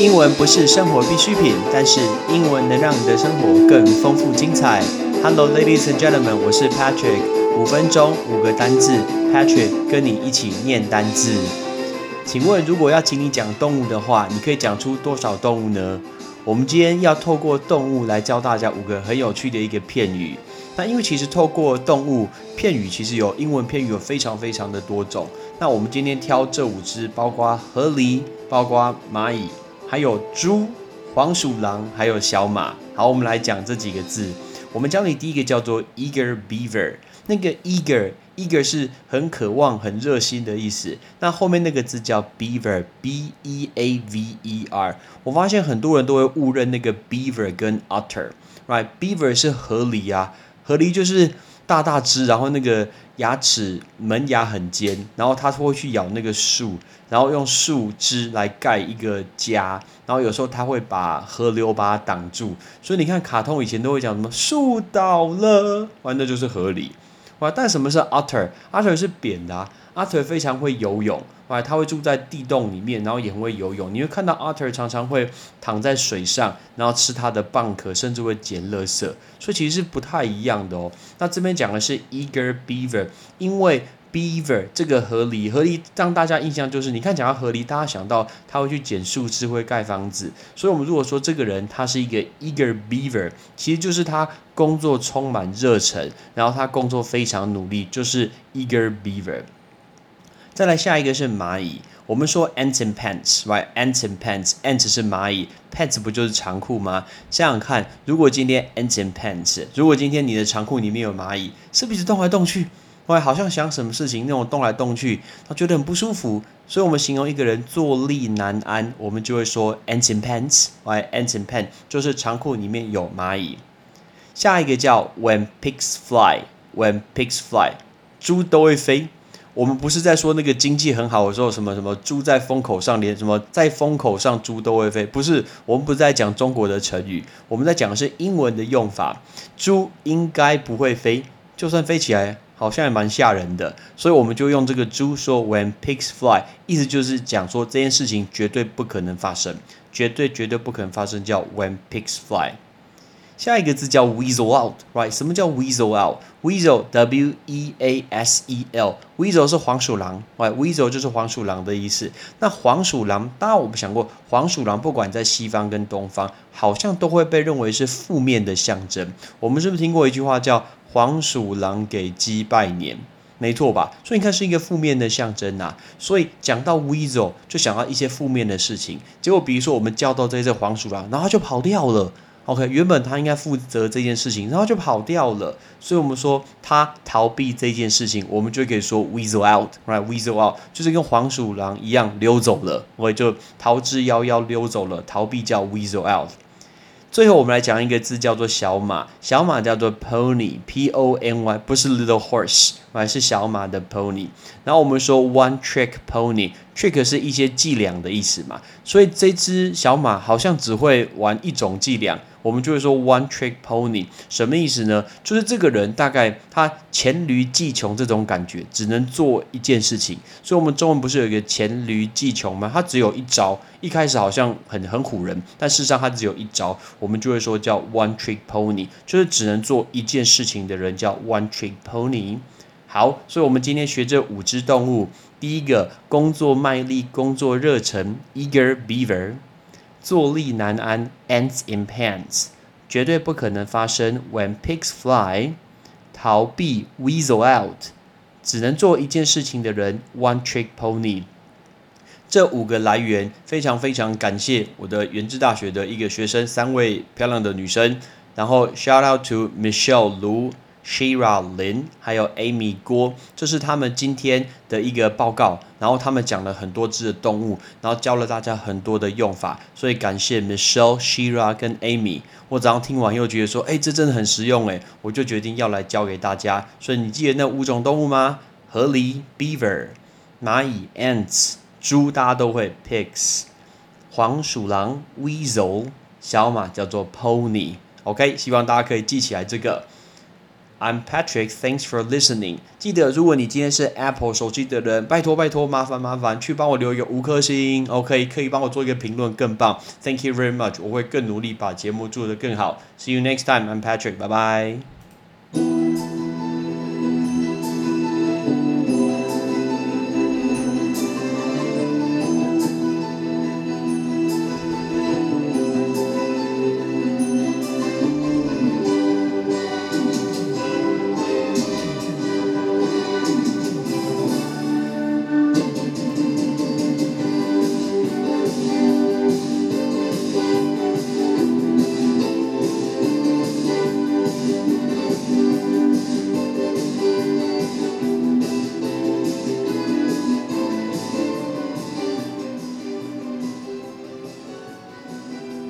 英文不是生活必需品，但是英文能让你的生活更丰富精彩。Hello, ladies and gentlemen，我是 Patrick。五分钟五个单字，Patrick 跟你一起念单字。请问，如果要请你讲动物的话，你可以讲出多少动物呢？我们今天要透过动物来教大家五个很有趣的一个片语。那因为其实透过动物片语，其实有英文片语有非常非常的多种。那我们今天挑这五只，包括河狸，包括蚂蚁，还有猪、黄鼠狼，还有小马。好，我们来讲这几个字。我们教你第一个叫做 eager beaver，那个 eager eager 是很渴望、很热心的意思。那后面那个字叫 beaver，b e a v e r。我发现很多人都会误认那个 beaver 跟 otter，right？beaver 是河狸啊，河狸就是大大只，然后那个。牙齿门牙很尖，然后它会去咬那个树，然后用树枝来盖一个家，然后有时候它会把河流把它挡住，所以你看卡通以前都会讲什么树倒了，完那就是合理。哇，但什么是 otter？otter 是扁的，otter 非常会游泳。哇，它会住在地洞里面，然后也很会游泳。你会看到 otter 常常会躺在水上，然后吃它的蚌壳，甚至会捡垃圾。所以其实是不太一样的哦。那这边讲的是 eager beaver，因为 beaver 这个河狸，河狸让大家印象就是，你看讲到河狸，大家想到他会去捡树枝，会盖房子。所以我们如果说这个人他是一个 eager beaver，其实就是他工作充满热忱，然后他工作非常努力，就是 eager beaver。再来下一个是蚂蚁，我们说 ants and pants，right？ants and pants，ants 是蚂蚁，pants 不就是长裤吗？想想看，如果今天 ants and pants，如果今天你的长裤里面有蚂蚁，是不是动来动去？喂，好像想什么事情那种动来动去，他觉得很不舒服。所以我们形容一个人坐立难安，我们就会说 ants and pants，right？ants and pants 就是长裤里面有蚂蚁。下一个叫 when pigs fly，when pigs fly，猪都会飞。我们不是在说那个经济很好的时候，什么什么猪在风口上，连什么在风口上猪都会飞，不是。我们不是在讲中国的成语，我们在讲的是英文的用法。猪应该不会飞，就算飞起来，好像也蛮吓人的。所以我们就用这个猪说 When pigs fly，意思就是讲说这件事情绝对不可能发生，绝对绝对不可能发生，叫 When pigs fly。下一个字叫 weasel out，right？什么叫 weasel out？weasel，w e a s e l，weasel 是黄鼠狼，right？weasel 就是黄鼠狼的意思。那黄鼠狼，当然我们想过，黄鼠狼不管在西方跟东方，好像都会被认为是负面的象征。我们是不是听过一句话叫“黄鼠狼给鸡拜年”？没错吧？所以你看是一个负面的象征呐。所以讲到 weasel，就想到一些负面的事情。结果比如说我们叫到这只黄鼠狼，然后就跑掉了。OK，原本他应该负责这件事情，然后就跑掉了，所以我们说他逃避这件事情，我们就可以说 weasel out，right？weasel out 就是跟黄鼠狼一样溜走了，我就逃之夭夭溜走了，逃避叫 weasel out。最后我们来讲一个字叫做小马，小马叫做 pony，p o n y，不是 little horse，而是小马的 pony。然后我们说 one trick pony，trick 是一些伎俩的意思嘛，所以这只小马好像只会玩一种伎俩。我们就会说 one trick pony 什么意思呢？就是这个人大概他黔驴技穷这种感觉，只能做一件事情。所以，我们中文不是有一个黔驴技穷吗？他只有一招，一开始好像很很唬人，但事实上他只有一招。我们就会说叫 one trick pony，就是只能做一件事情的人叫 one trick pony。好，所以我们今天学这五只动物，第一个工作卖力、工作热忱，eager beaver。坐立难安，ants in pants，绝对不可能发生。When pigs fly，逃避，weasel out，只能做一件事情的人，one trick pony。这五个来源非常非常感谢我的原治大学的一个学生，三位漂亮的女生。然后 shout out to Michelle Lu。Shira 林，还有 Amy 郭，这是他们今天的一个报告。然后他们讲了很多只的动物，然后教了大家很多的用法。所以感谢 Michelle、Shira 跟 Amy。我早上听完又觉得说，哎，这真的很实用哎，我就决定要来教给大家。所以你记得那五种动物吗？河狸 Beaver，蚂蚁 Ants，猪大家都会 Pigs，黄鼠狼 Weasel，小马叫做 Pony。OK，希望大家可以记起来这个。I'm Patrick. Thanks for listening. 记得，如果你今天是 Apple 手机的人，拜托拜托，麻烦麻烦，去帮我留一个五颗星，OK？可以帮我做一个评论，更棒。Thank you very much. 我会更努力把节目做得更好。See you next time. I'm Patrick. 拜拜